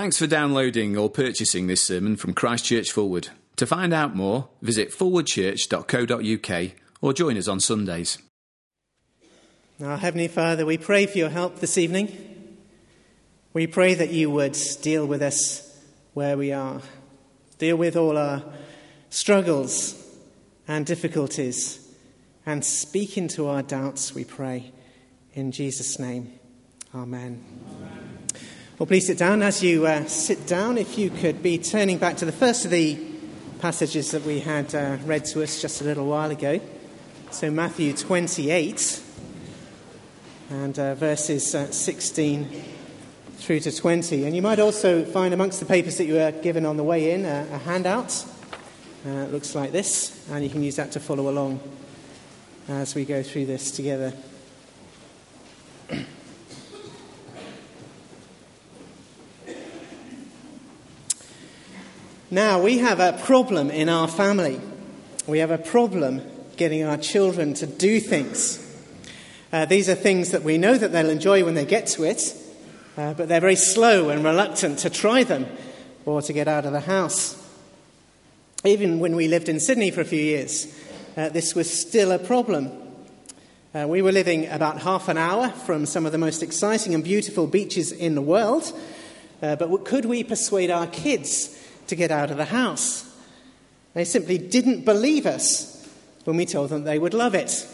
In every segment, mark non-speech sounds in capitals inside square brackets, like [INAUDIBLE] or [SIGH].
Thanks for downloading or purchasing this sermon from Christ Church Fulwood. To find out more, visit forwardchurch.co.uk or join us on Sundays. Our Heavenly Father, we pray for your help this evening. We pray that you would deal with us where we are, deal with all our struggles and difficulties, and speak into our doubts, we pray. In Jesus' name, Amen. Amen. Well, please sit down. As you uh, sit down, if you could be turning back to the first of the passages that we had uh, read to us just a little while ago. So, Matthew 28 and uh, verses uh, 16 through to 20. And you might also find amongst the papers that you were given on the way in uh, a handout. Uh, it looks like this, and you can use that to follow along as we go through this together. Now, we have a problem in our family. We have a problem getting our children to do things. Uh, these are things that we know that they'll enjoy when they get to it, uh, but they're very slow and reluctant to try them or to get out of the house. Even when we lived in Sydney for a few years, uh, this was still a problem. Uh, we were living about half an hour from some of the most exciting and beautiful beaches in the world, uh, but could we persuade our kids to get out of the house. They simply didn't believe us when we told them they would love it.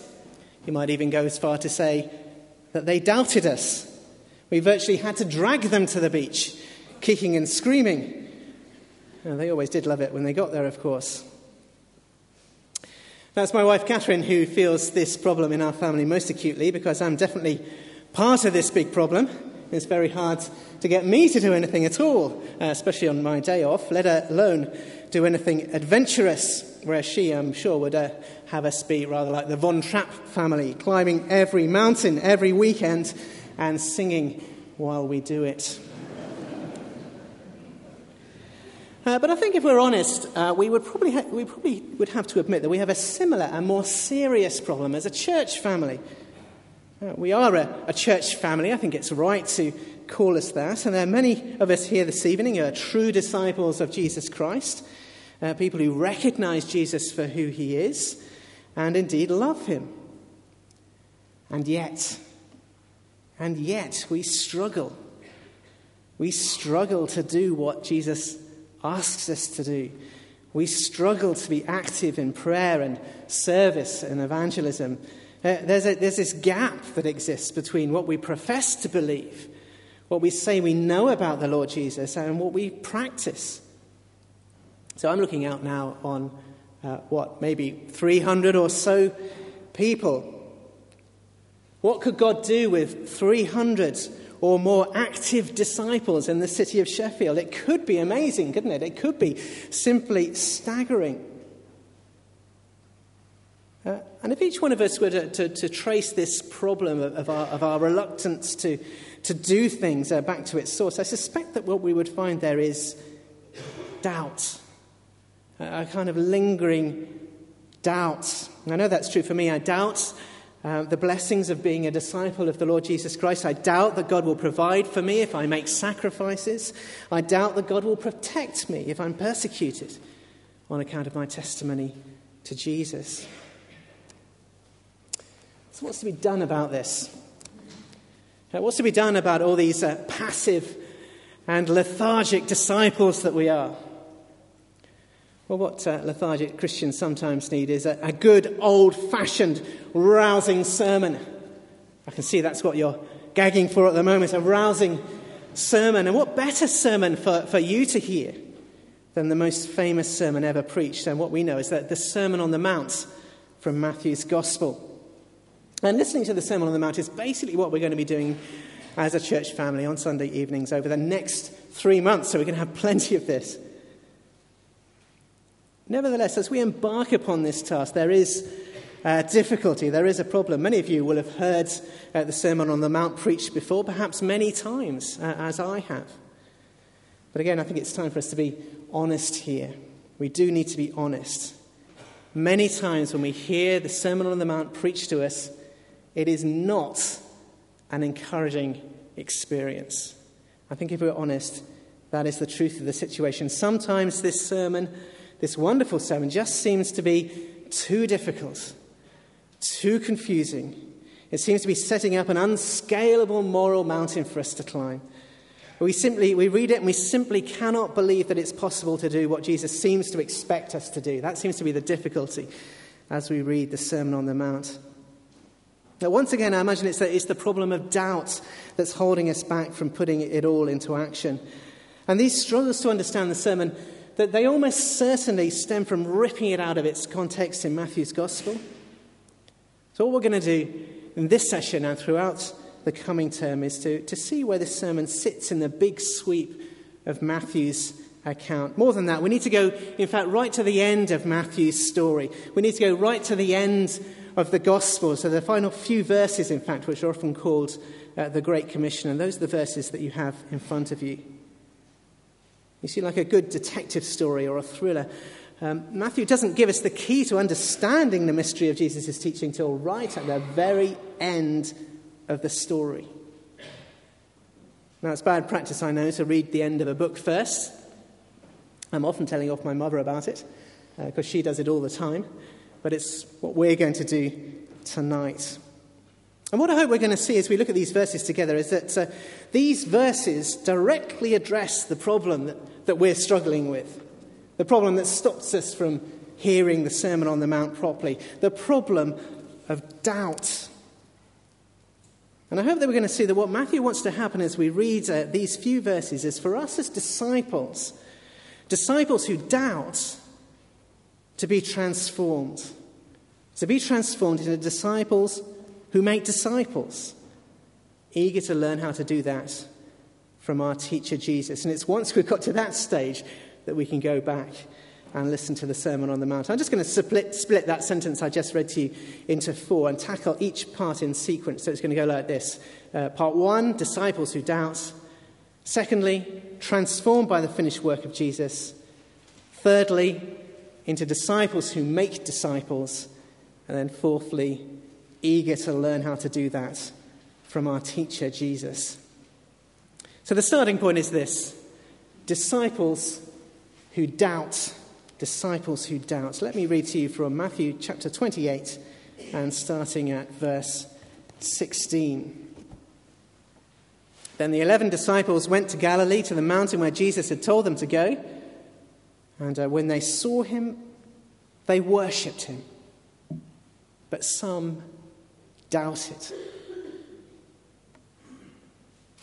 You might even go as far to say that they doubted us. We virtually had to drag them to the beach, kicking and screaming. They always did love it when they got there, of course. That's my wife Catherine who feels this problem in our family most acutely because I'm definitely part of this big problem. It's very hard to get me to do anything at all, uh, especially on my day off, let alone do anything adventurous, where she, I'm sure, would uh, have us be rather like the Von Trapp family, climbing every mountain every weekend and singing while we do it. Uh, but I think if we're honest, uh, we, would probably ha- we probably would have to admit that we have a similar and more serious problem as a church family. Uh, we are a, a, church family. I think it's right to call us that. And there are many of us here this evening who are true disciples of Jesus Christ, uh, people who recognize Jesus for who he is and indeed love him. And yet, and yet, we struggle. We struggle to do what Jesus asks us to do. We struggle to be active in prayer and service and evangelism. Uh, there's, a, there's this gap that exists between what we profess to believe, what we say we know about the Lord Jesus, and what we practice. So I'm looking out now on uh, what, maybe 300 or so people. What could God do with 300 or more active disciples in the city of Sheffield? It could be amazing, couldn't it? It could be simply staggering. Uh, and if each one of us were to, to, to trace this problem of, of, our, of, our, reluctance to, to do things uh, back to its source, I suspect that what we would find there is doubt, a kind of lingering doubt. I know that's true for me. I doubt uh, the blessings of being a disciple of the Lord Jesus Christ. I doubt that God will provide for me if I make sacrifices. I doubt that God will protect me if I'm persecuted on account of my testimony to Jesus. So, what's to be done about this? Uh, what's to be done about all these uh, passive and lethargic disciples that we are? Well, what uh, lethargic Christians sometimes need is a, a good old fashioned rousing sermon. I can see that's what you're gagging for at the moment a rousing sermon. And what better sermon for, for you to hear than the most famous sermon ever preached? And what we know is that the Sermon on the Mount from Matthew's Gospel. And listening to the Sermon on the Mount is basically what we're going to be doing as a church family on Sunday evenings over the next three months, so we're going to have plenty of this. Nevertheless, as we embark upon this task, there is uh, difficulty, there is a problem. Many of you will have heard uh, the Sermon on the Mount preached before, perhaps many times, uh, as I have. But again, I think it's time for us to be honest here. We do need to be honest. Many times when we hear the Sermon on the Mount preached to us, it is not an encouraging experience. I think if we're honest, That is the truth of the situation. Sometimes this sermon, this wonderful sermon, just seems to be too difficult, too confusing. It seems to be setting up an unscalable moral mountain for us to climb. We simply we read it and we simply cannot believe that it's possible to do what Jesus seems to expect us to do. That seems to be the difficulty as we read the Sermon on the Mount. Now, once again, I imagine it's the, it's the problem of doubt that's holding us back from putting it all into action. And these struggles to understand the sermon, that they almost certainly stem from ripping it out of its context in Matthew's Gospel. So, what we're going to do in this session and throughout the coming term is to, to see where this sermon sits in the big sweep of Matthew's account. More than that, we need to go, in fact, right to the end of Matthew's story. We need to go right to the end of the Gospel. So, the final few verses, in fact, which are often called uh, the Great Commission, and those are the verses that you have in front of you. You see, like a good detective story or a thriller, um, Matthew doesn't give us the key to understanding the mystery of Jesus' teaching till right at the very end of the story. Now, it's bad practice, I know, to read the end of a book first. I'm often telling off my mother about it because uh, she does it all the time. But it's what we're going to do tonight. And what I hope we're going to see as we look at these verses together is that uh, these verses directly address the problem that, that we're struggling with, the problem that stops us from hearing the Sermon on the Mount properly, the problem of doubt and I hope that we're going to see that what Matthew wants to happen as we read uh, these few verses is for us as disciples, disciples who doubt, to be transformed. To be transformed into disciples who make disciples, eager to learn how to do that from our teacher Jesus. And it's once we've got to that stage that we can go back and listen to the Sermon on the Mount. I'm just going to split, split that sentence I just read to you into four and tackle each part in sequence. So it's going to go like this uh, Part one, disciples who doubt. Secondly, transformed by the finished work of Jesus. Thirdly, into disciples who make disciples. And then fourthly, eager to learn how to do that from our teacher, Jesus. So the starting point is this disciples who doubt disciples who doubt. Let me read to you from Matthew chapter 28 and starting at verse 16. Then the eleven disciples went to Galilee, to the mountain where Jesus had told them to go. And uh, when they saw him, they worshipped him. But some doubted.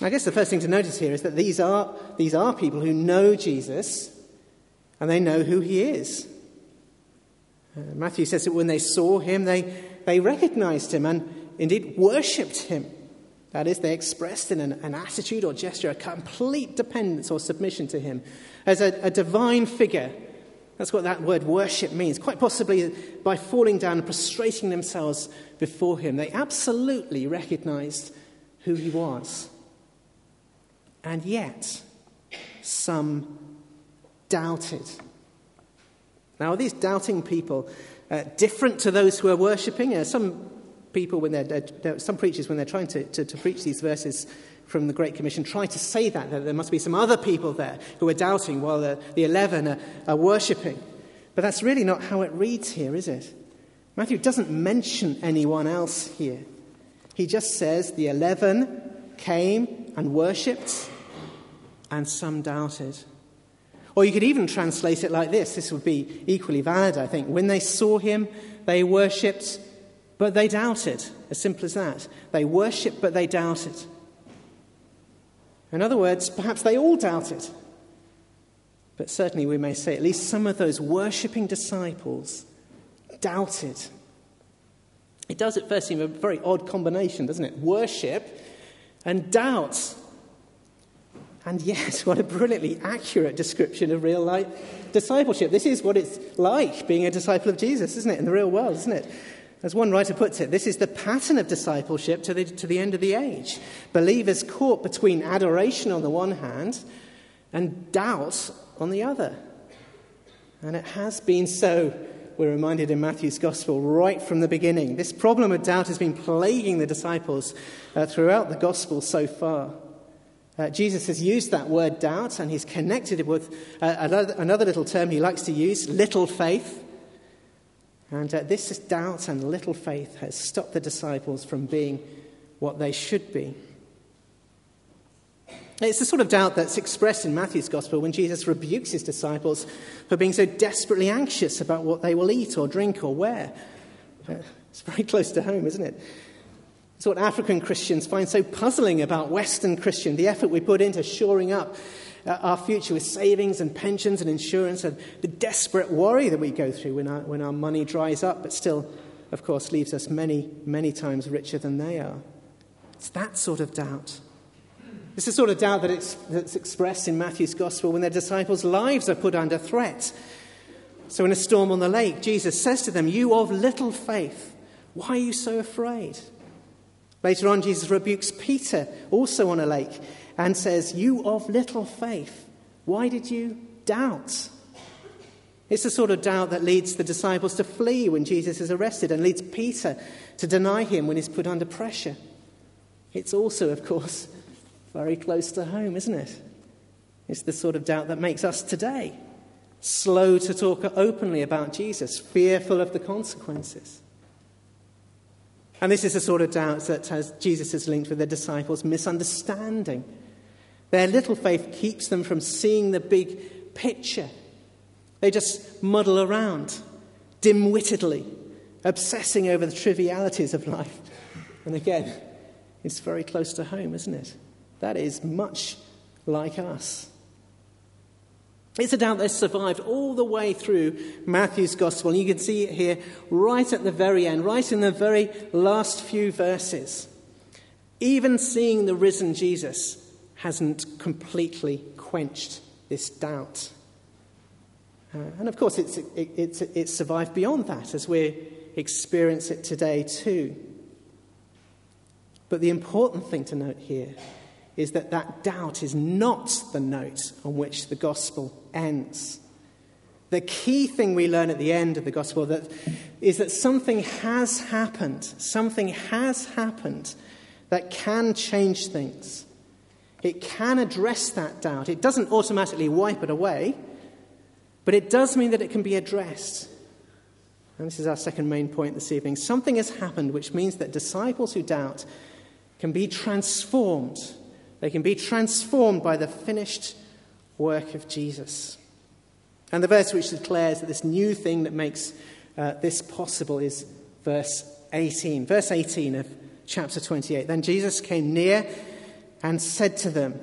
I guess the first thing to notice here is that these are, these are people who know Jesus and they know who he is. Uh, Matthew says that when they saw him, they, they recognized him and indeed worshipped him. That is, they expressed in an, an attitude or gesture a complete dependence or submission to him as a, a divine figure. That's what that word worship means. Quite possibly by falling down and prostrating themselves before him, they absolutely recognized who he was. And yet, some doubted. Now, are these doubting people uh, different to those who are worshipping? Uh, some people, when they're, some preachers, when they're trying to, to, to, preach these verses from the Great Commission, try to say that, that there must be some other people there who are doubting while the, the 11 are, are worshipping. But that's really not how it reads here, is it? Matthew doesn't mention anyone else here. He just says the 11 came and worshipped, and some doubted. Or you could even translate it like this. This would be equally valid, I think. When they saw him, they worshipped, but they doubted. As simple as that. They worshipped, but they doubted. In other words, perhaps they all doubted. But certainly we may say at least some of those worshipping disciples doubted. It does at first seem a very odd combination, doesn't it? Worship and doubt. And yet, [LAUGHS] what a brilliantly accurate description of real life discipleship. This is what it's like being a disciple of Jesus, isn't it, in the real world, isn't it? As one writer puts it, this is the pattern of discipleship to the, to the end of the age. Believers caught between adoration on the one hand and doubt on the other. And it has been so, we're reminded in Matthew's Gospel, right from the beginning. This problem of doubt has been plaguing the disciples uh, throughout the Gospel so far. Uh, Jesus has used that word doubt and he's connected it with uh, another, another, little term he likes to use, little faith. And uh, this doubt and little faith has stopped the disciples from being what they should be. It's the sort of doubt that's expressed in Matthew's Gospel when Jesus rebukes his disciples for being so desperately anxious about what they will eat or drink or wear. Uh, it's very close to home, isn't it? It's what African Christians find so puzzling about Western Christian, the effort we put into shoring up Uh, our future with savings and pensions and insurance, and the desperate worry that we go through when our, when our money dries up, but still, of course, leaves us many, many times richer than they are. It's that sort of doubt. It's the sort of doubt that it's, that's expressed in Matthew's Gospel when their disciples' lives are put under threat. So, in a storm on the lake, Jesus says to them, You of little faith, why are you so afraid? Later on, Jesus rebukes Peter, also on a lake, and says, You of little faith, why did you doubt? It's the sort of doubt that leads the disciples to flee when Jesus is arrested and leads Peter to deny him when he's put under pressure. It's also, of course, very close to home, isn't it? It's the sort of doubt that makes us today slow to talk openly about Jesus, fearful of the consequences. And this is the sort of doubt that has, Jesus is linked with the disciples' misunderstanding. Their little faith keeps them from seeing the big picture. They just muddle around, dim wittedly, obsessing over the trivialities of life. And again, it's very close to home, isn't it? That is much like us. It's a doubt that's survived all the way through Matthew's gospel. And you can see it here right at the very end, right in the very last few verses. Even seeing the risen Jesus hasn't completely quenched this doubt. Uh, and of course, it's, it, it's, it's survived beyond that as we experience it today too. But the important thing to note here is that that doubt is not the note on which the gospel ends. The key thing we learn at the end of the gospel that, is that something has happened, something has happened that can change things. It can address that doubt. It doesn't automatically wipe it away, but it does mean that it can be addressed. And this is our second main point this evening. Something has happened which means that disciples who doubt can be transformed they can be transformed by the finished work of Jesus. And the verse which declares that this new thing that makes uh, this possible is verse 18. Verse 18 of chapter 28. Then Jesus came near and said to them,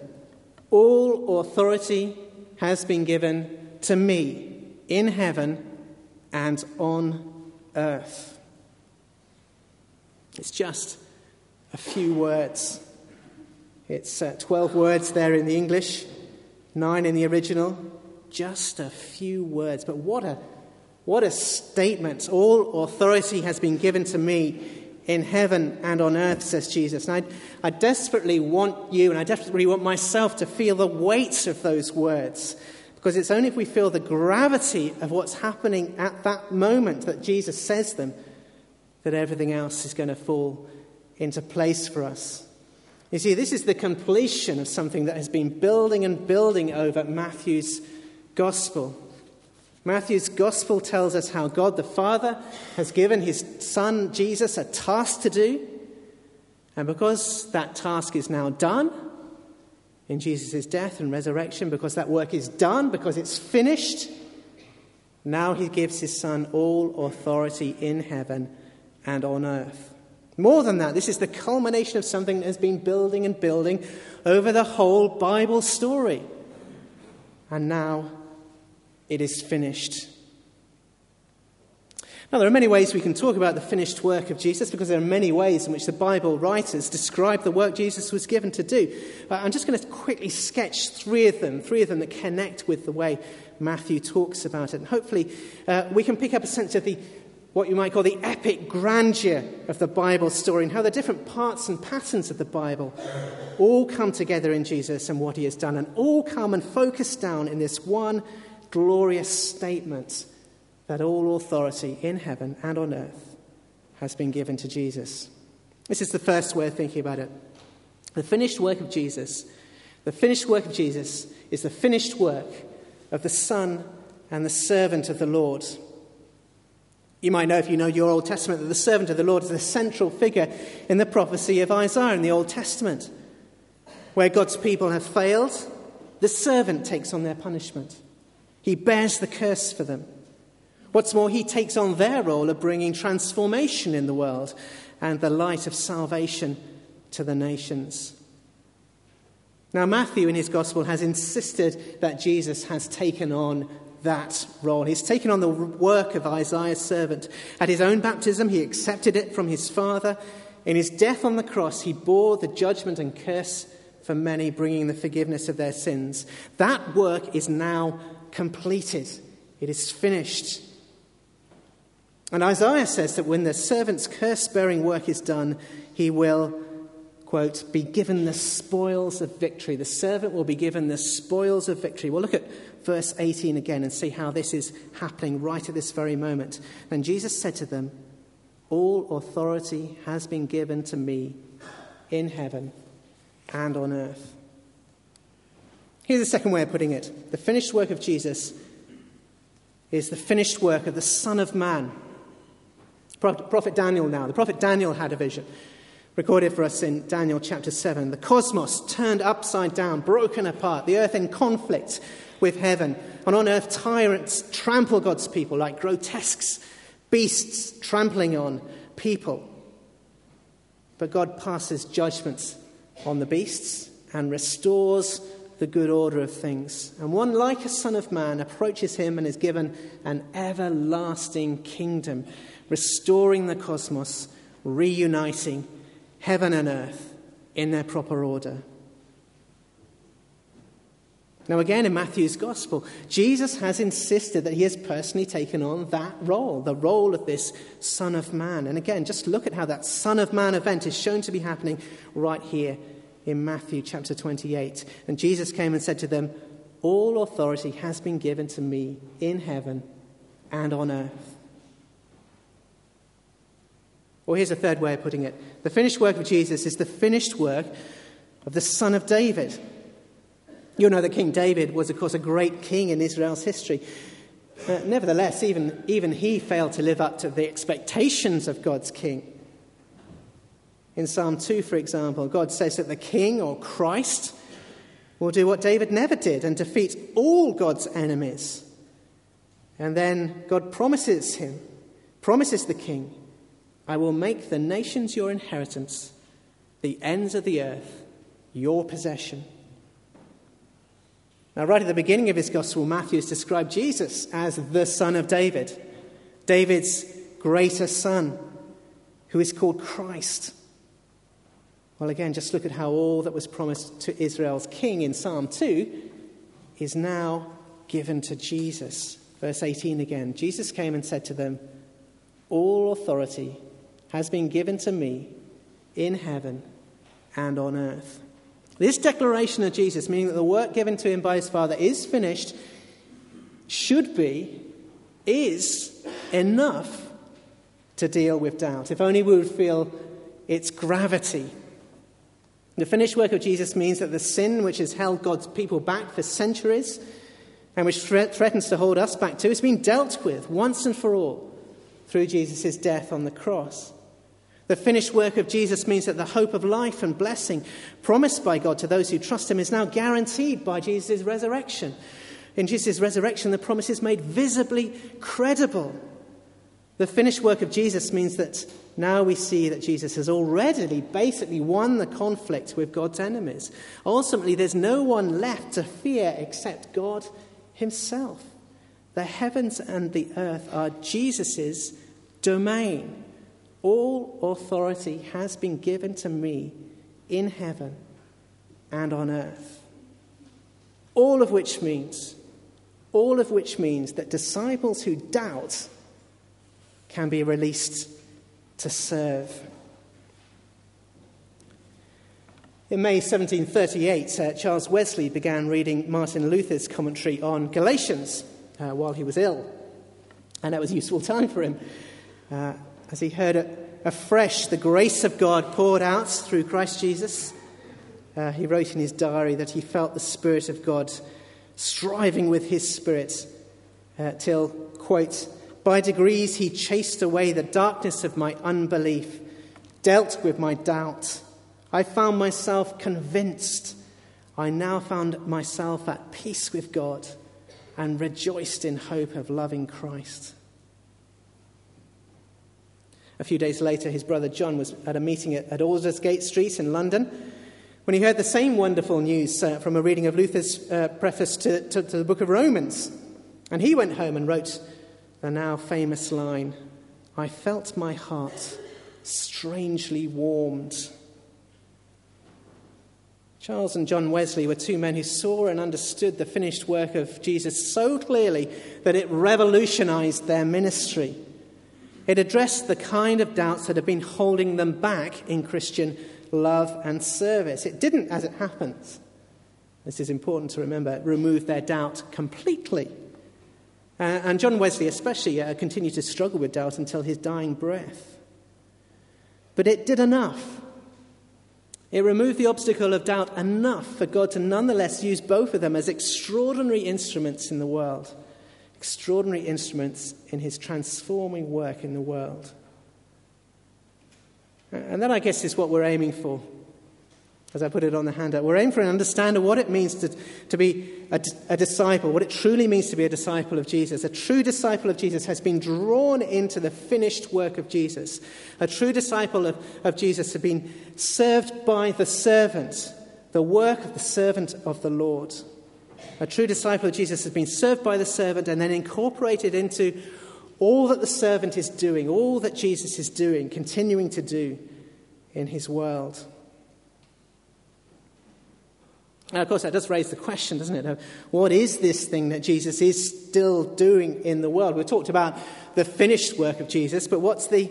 All authority has been given to me in heaven and on earth. It's just a few words it's uh, 12 words there in the English, nine in the original. Just a few words. But what a, what a statement. All authority has been given to me in heaven and on earth, says Jesus. And I, I desperately want you and I desperately want myself to feel the weight of those words. Because it's only if we feel the gravity of what's happening at that moment that Jesus says them that everything else is going to fall into place for us. You see, this is the completion of something that has been building and building over Matthew's gospel. Matthew's gospel tells us how God the Father has given his Son Jesus a task to do. And because that task is now done in Jesus' death and resurrection, because that work is done, because it's finished, now he gives his Son all authority in heaven and on earth. More than that, this is the culmination of something that has been building and building over the whole Bible story. And now it is finished. Now, there are many ways we can talk about the finished work of Jesus because there are many ways in which the Bible writers describe the work Jesus was given to do. Uh, I'm just going to quickly sketch three of them, three of them that connect with the way Matthew talks about it. And hopefully, uh, we can pick up a sense of the what you might call the epic grandeur of the Bible story and how the different parts and patterns of the Bible all come together in Jesus and what he has done, and all come and focus down in this one glorious statement that all authority in heaven and on earth has been given to Jesus. This is the first way of thinking about it. The finished work of Jesus The finished work of Jesus is the finished work of the Son and the servant of the Lord. You might know, if you know your Old Testament, that the servant of the Lord is the central figure in the prophecy of Isaiah in the Old Testament. Where God's people have failed, the servant takes on their punishment. He bears the curse for them. What's more, he takes on their role of bringing transformation in the world and the light of salvation to the nations. Now, Matthew in his gospel has insisted that Jesus has taken on that role. He's taken on the work of Isaiah's servant. At his own baptism, he accepted it from his Father. In his death on the cross, he bore the judgment and curse for many, bringing the forgiveness of their sins. That work is now completed, it is finished. And Isaiah says that when the servant's curse bearing work is done, he will quote, be given the spoils of victory. The servant will be given the spoils of victory. We'll look at verse 18 again and see how this is happening right at this very moment. Then Jesus said to them, All authority has been given to me in heaven and on earth. Here's a second way of putting it the finished work of Jesus is the finished work of the Son of Man. Prophet Daniel now. The prophet Daniel had a vision recorded for us in Daniel chapter 7. The cosmos turned upside down, broken apart, the earth in conflict with heaven. And on earth, tyrants trample God's people like grotesques, beasts trampling on people. But God passes judgments on the beasts and restores the good order of things. And one, like a son of man, approaches him and is given an everlasting kingdom, restoring the cosmos, reuniting heaven and earth in their proper order. Now, again, in Matthew's gospel, Jesus has insisted that he has personally taken on that role, the role of this Son of Man. And again, just look at how that Son of Man event is shown to be happening right here in Matthew chapter 28. And Jesus came and said to them, All authority has been given to me in heaven and on earth. Or here's a third way of putting it the finished work of Jesus is the finished work of the Son of David. You'll know that King David was, of course, a great king in Israel's history. Uh, nevertheless, even, even he failed to live up to the expectations of God's king. In Psalm 2, for example, God says that the king or Christ will do what David never did and defeat all God's enemies. And then God promises him, promises the king, I will make the nations your inheritance, the ends of the earth your possession. Now, right at the beginning of his gospel, Matthew has described Jesus as the son of David, David's greater son, who is called Christ. Well, again, just look at how all that was promised to Israel's king in Psalm 2 is now given to Jesus. Verse 18 again Jesus came and said to them, All authority has been given to me in heaven and on earth. This declaration of Jesus, meaning that the work given to him by his Father is finished, should be, is enough to deal with doubt. If only we would feel its gravity. The finished work of Jesus means that the sin which has held God's people back for centuries and which threatens to hold us back too has been dealt with once and for all through Jesus' death on the cross. The finished work of Jesus means that the hope of life and blessing promised by God to those who trust Him is now guaranteed by Jesus' resurrection. In Jesus' resurrection, the promise is made visibly credible. The finished work of Jesus means that now we see that Jesus has already basically won the conflict with God's enemies. Ultimately, there's no one left to fear except God Himself. The heavens and the earth are Jesus' domain. All authority has been given to me in heaven and on earth. All of which means, all of which means that disciples who doubt can be released to serve. In May 1738, uh, Charles Wesley began reading Martin Luther's commentary on Galatians uh, while he was ill. And that was a useful time for him. Uh, as he heard afresh the grace of God poured out through Christ Jesus. uh, he wrote in his diary that he felt the Spirit of God striving with his spirit uh, till, quote, by degrees he chased away the darkness of my unbelief, dealt with my doubt. I found myself convinced. I now found myself at peace with God and rejoiced in hope of loving Christ. A few days later, his brother John was at a meeting at, at Aldersgate Street in London when he heard the same wonderful news uh, from a reading of Luther's uh, preface to, to, to the book of Romans. And he went home and wrote the now famous line I felt my heart strangely warmed. Charles and John Wesley were two men who saw and understood the finished work of Jesus so clearly that it revolutionized their ministry. It addressed the kind of doubts that had been holding them back in Christian love and service. It didn't, as it happens, this is important to remember, remove their doubt completely. Uh, and John Wesley, especially, uh, continued to struggle with doubt until his dying breath. But it did enough. It removed the obstacle of doubt enough for God to nonetheless use both of them as extraordinary instruments in the world, extraordinary instruments in his transforming work in the world. And that, I guess, is what we're aiming for as I put it on the handout. We're aiming for an understanding of what it means to, to be a, a, disciple, what it truly means to be a disciple of Jesus. A true disciple of Jesus has been drawn into the finished work of Jesus. A true disciple of, of Jesus has been served by the servant, the work of the servant of the Lord. A true disciple of Jesus has been served by the servant and then incorporated into all that the servant is doing, all that Jesus is doing, continuing to do in his world. Now, of course, that does raise the question, doesn't it? What is this thing that Jesus is still doing in the world? We talked about the finished work of Jesus, but what's the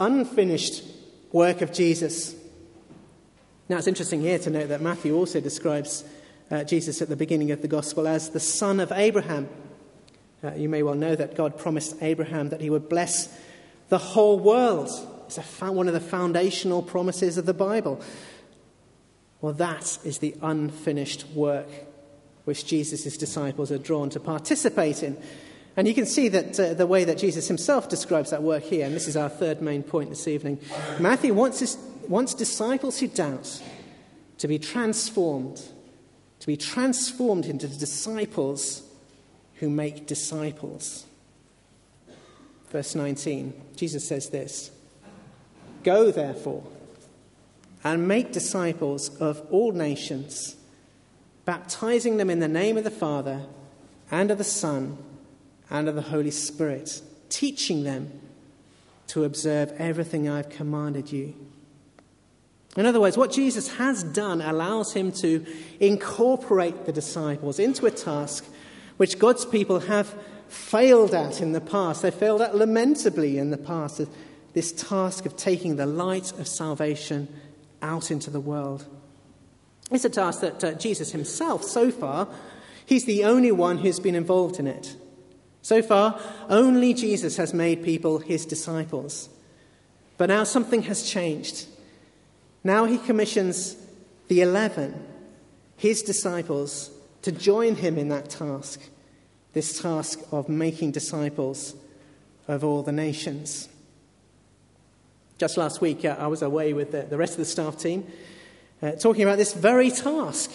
unfinished work of Jesus? Now, it's interesting here to note that Matthew also describes uh, Jesus at the beginning of the gospel as the son of Abraham. Uh, you may well know that God promised Abraham that he would bless the whole world. It's a, one of the foundational promises of the Bible. Well, that is the unfinished work which Jesus' disciples are drawn to participate in. And you can see that uh, the way that Jesus himself describes that work here, and this is our third main point this evening. Matthew wants, his, wants disciples who doubt to be transformed, to be transformed into disciples who make disciples. Verse 19, Jesus says this Go, therefore and make disciples of all nations, baptizing them in the name of the Father and of the Son and of the Holy Spirit, teaching them to observe everything I've commanded you. In other words, what Jesus has done allows him to incorporate the disciples into a task which God's people have failed at in the past. They failed at lamentably in the past. This task of taking the light of salvation out into the world. It's a task that uh, Jesus himself, so far, he's the only one who's been involved in it. So far, only Jesus has made people his disciples. But now something has changed. Now he commissions the eleven, his disciples, to join him in that task, this task of making disciples of all the nations. Just last week, uh, I was away with the, the, rest of the staff team uh, talking about this very task.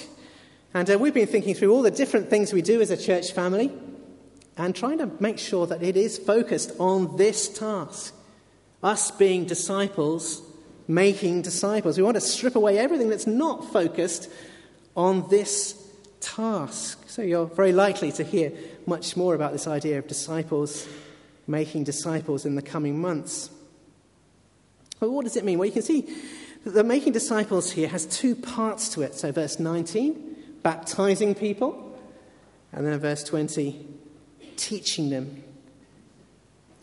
And uh, we've been thinking through all the different things we do as a church family and trying to make sure that it is focused on this task us being disciples, making disciples. We want to strip away everything that's not focused on this task. So you're very likely to hear much more about this idea of disciples, making disciples in the coming months. But what does it mean? Well, you can see that the making disciples here has two parts to it. So, verse 19, baptizing people, and then verse 20, teaching them.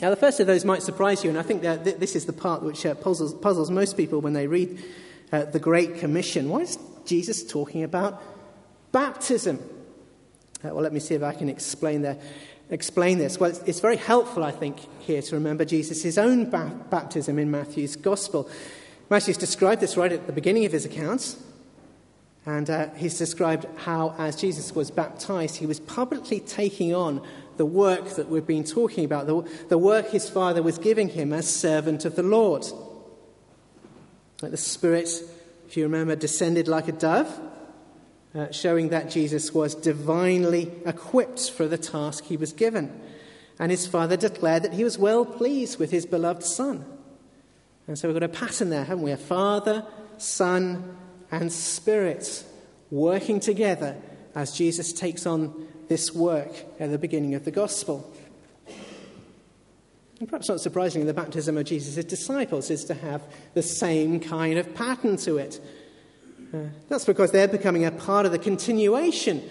Now, the first of those might surprise you, and I think that this is the part which uh, puzzles, puzzles most people when they read uh, the Great Commission. Why is Jesus talking about baptism? Uh, well, let me see if I can explain that explain this? Well, it's, very helpful, I think, here to remember Jesus' own ba- baptism in Matthew's Gospel. Matthew's described this right at the beginning of his accounts. And uh, he's described how, as Jesus was baptized, he was publicly taking on the work that we've been talking about, the, the work his Father was giving him as servant of the Lord. Like the Spirit, if you remember, descended like a dove, uh, showing that Jesus was divinely equipped for the task he was given. And his Father declared that he was well pleased with his beloved Son. And so we've got a pattern there, haven't we? A Father, Son, and Spirit working together as Jesus takes on this work at the beginning of the gospel. And perhaps not surprisingly, the baptism of Jesus' disciples is to have the same kind of pattern to it. That's because they're becoming a part of the continuation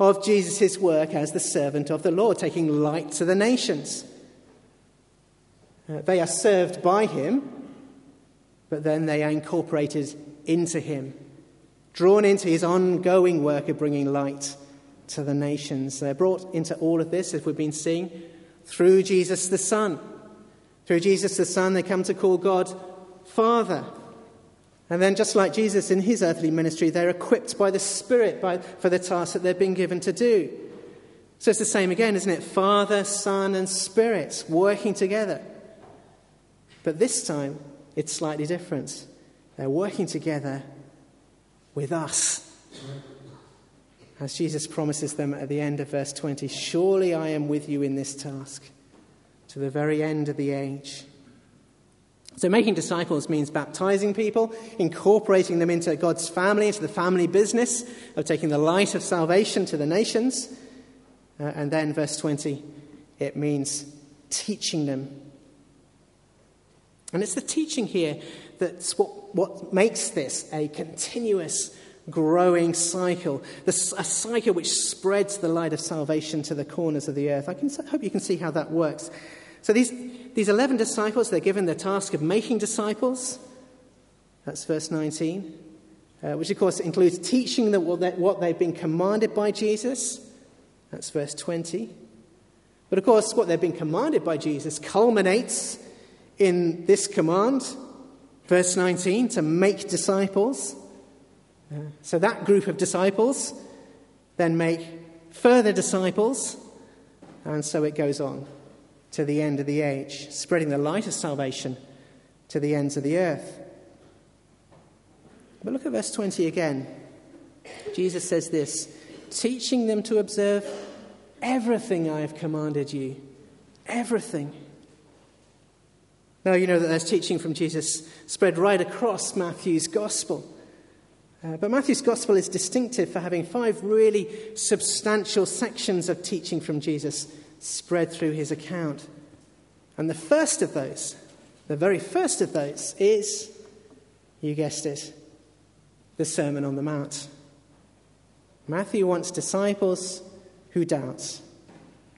of Jesus' work as the servant of the Lord, taking light to the nations. Uh, they are served by him, but then they are incorporated into him, drawn into his ongoing work of bringing light to the nations. They're brought into all of this, as we've been seeing, through Jesus the Son. Through Jesus the Son, they come to call God Father. And then, just like Jesus in his earthly ministry, they're equipped by the Spirit by, for the task that they've been given to do. So it's the same again, isn't it? Father, Son, and Spirit working together. But this time, it's slightly different. They're working together with us. As Jesus promises them at the end of verse 20 Surely I am with you in this task to the very end of the age. So, making disciples means baptizing people, incorporating them into God's family, into the family business of taking the light of salvation to the nations. Uh, and then, verse 20, it means teaching them. And it's the teaching here that's what, what makes this a continuous growing cycle, a cycle which spreads the light of salvation to the corners of the earth. I can, hope you can see how that works. So these, these 11 disciples, they're given the task of making disciples. That's verse 19, uh, which of course includes teaching them what they've been commanded by Jesus. That's verse 20. But of course, what they've been commanded by Jesus culminates in this command, verse 19, to make disciples. Uh, so that group of disciples then make further disciples, and so it goes on to the end of the age, spreading the light of salvation to the ends of the earth. But look at verse 20 again. Jesus says this teaching them to observe everything I have commanded you. Everything. Now, you know that there's teaching from Jesus spread right across Matthew's gospel. Uh, but Matthew's gospel is distinctive for having five really substantial sections of teaching from Jesus spread through his account. And the first of those, the very first of those, is, you guessed it, the Sermon on the Mount. Matthew wants disciples who doubt,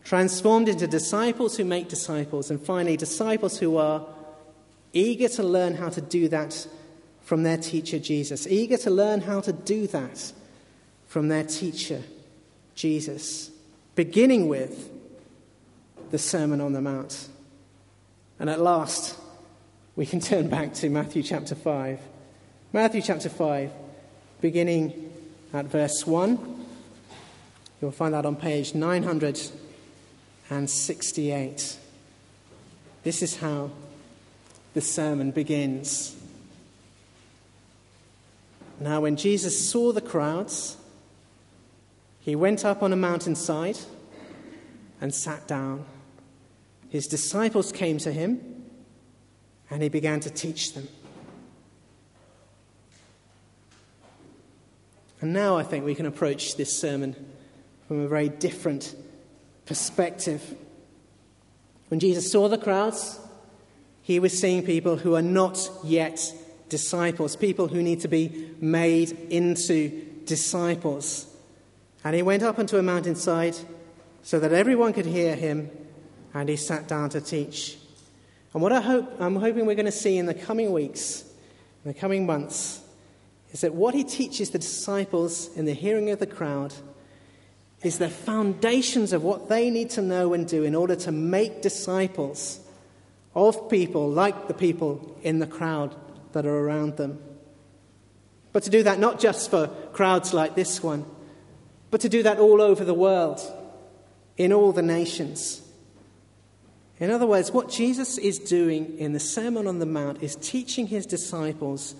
transformed into disciples who make disciples, and finally, disciples who are eager to learn how to do that from their teacher Jesus, eager to learn how to do that from their teacher Jesus, beginning with the Sermon on the Mount. And at last, we can turn back to Matthew chapter 5. Matthew chapter 5, beginning at verse 1. You'll find that on page 968. This is how the sermon begins. Now, when Jesus saw the crowds, he went up on a mountainside and sat down his disciples came to him and he began to teach them. And now I think we can approach this sermon from a very different perspective. When Jesus saw the crowds, he was seeing people who are not yet disciples, people who need to be made into disciples. And he went up onto a mountainside so that everyone could hear him and he sat down to teach. And what I hope, I'm hoping we're going to see in the coming weeks, in the coming months, is that what he teaches the disciples in the hearing of the crowd is the foundations of what they need to know and do in order to make disciples of people like the people in the crowd that are around them. But to do that not just for crowds like this one, but to do that all over the world, in all the nations. In other words, what Jesus is doing in the Sermon on the Mount is teaching his disciples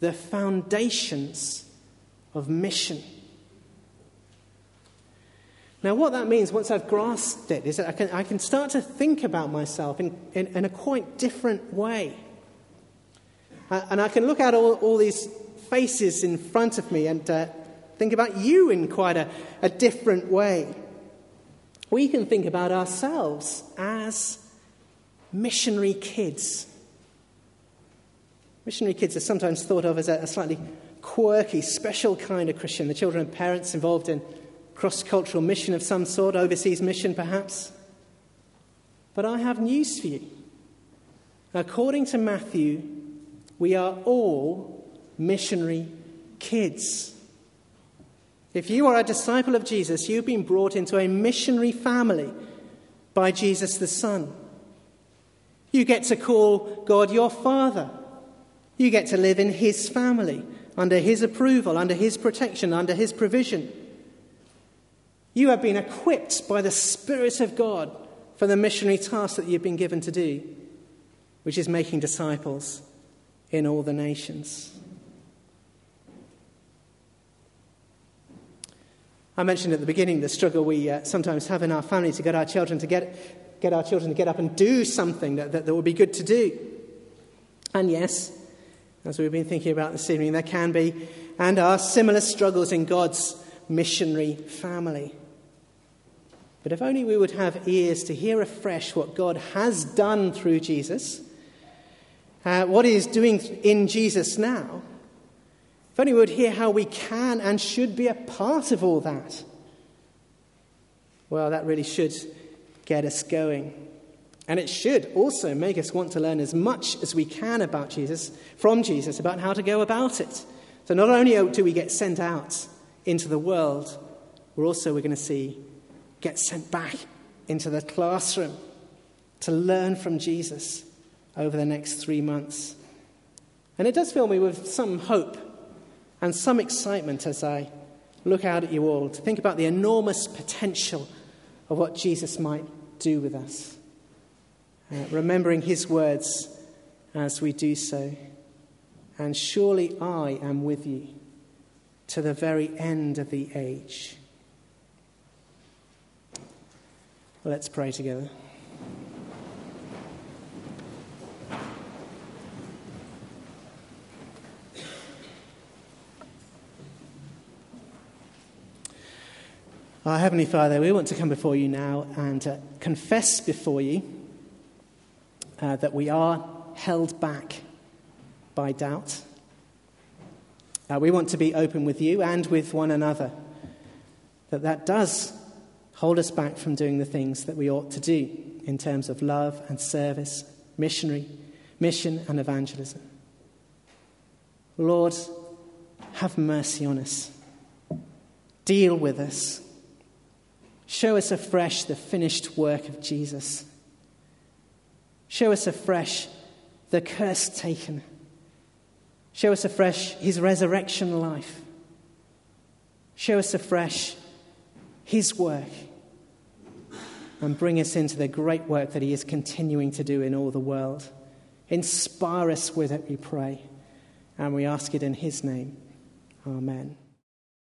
the foundations of mission. Now, what that means, once I've grasped it, is that I can, I can start to think about myself in, in, in a quite different way. And I can look at all, all these faces in front of me and uh, think about you in quite a, a different way. We can think about ourselves as missionary kids. Missionary kids are sometimes thought of as a, slightly quirky, special kind of Christian. The children of parents involved in cross cultural mission of some sort, overseas mission perhaps. But I have news for you. According to Matthew, we are all missionary kids. If you are a disciple of Jesus, you've been brought into a missionary family by Jesus the Son. You get to call God your Father. You get to live in His family, under His approval, under His protection, under His provision. You have been equipped by the Spirit of God for the missionary task that you've been given to do, which is making disciples in all the nations. I mentioned at the beginning the struggle we uh, sometimes have in our family to get our children to get, get our children to get up and do something that, that, that would be good to do. And yes, as we've been thinking about this evening, there can be and are similar struggles in God's missionary family. But if only we would have ears to hear afresh what God has done through Jesus, uh, what He is doing in Jesus now, if only we would hear how we can and should be a part of all that, well, that really should get us going. And it should also make us want to learn as much as we can about Jesus, from Jesus, about how to go about it. So not only do we get sent out into the world, we're also, we're going to see, get sent back into the classroom to learn from Jesus over the next three months. And it does fill me with some hope and some excitement as I look out at you all to think about the enormous potential of what Jesus might do with us. Uh, remembering his words as we do so. And surely I am with you to the very end of the age. Let's pray together. Our Heavenly Father, we want to come before you now and uh, confess before you uh, that we are held back by doubt. Uh, we want to be open with you and with one another. That that does hold us back from doing the things that we ought to do in terms of love and service, missionary, mission and evangelism. Lord, have mercy on us. Deal with us. Show us afresh the finished work of Jesus. Show us afresh the curse taken. Show us afresh his resurrection life. Show us afresh his work and bring us into the great work that He is continuing to do in all the world. Inspire us with it, we pray, and we ask it in His name. Amen.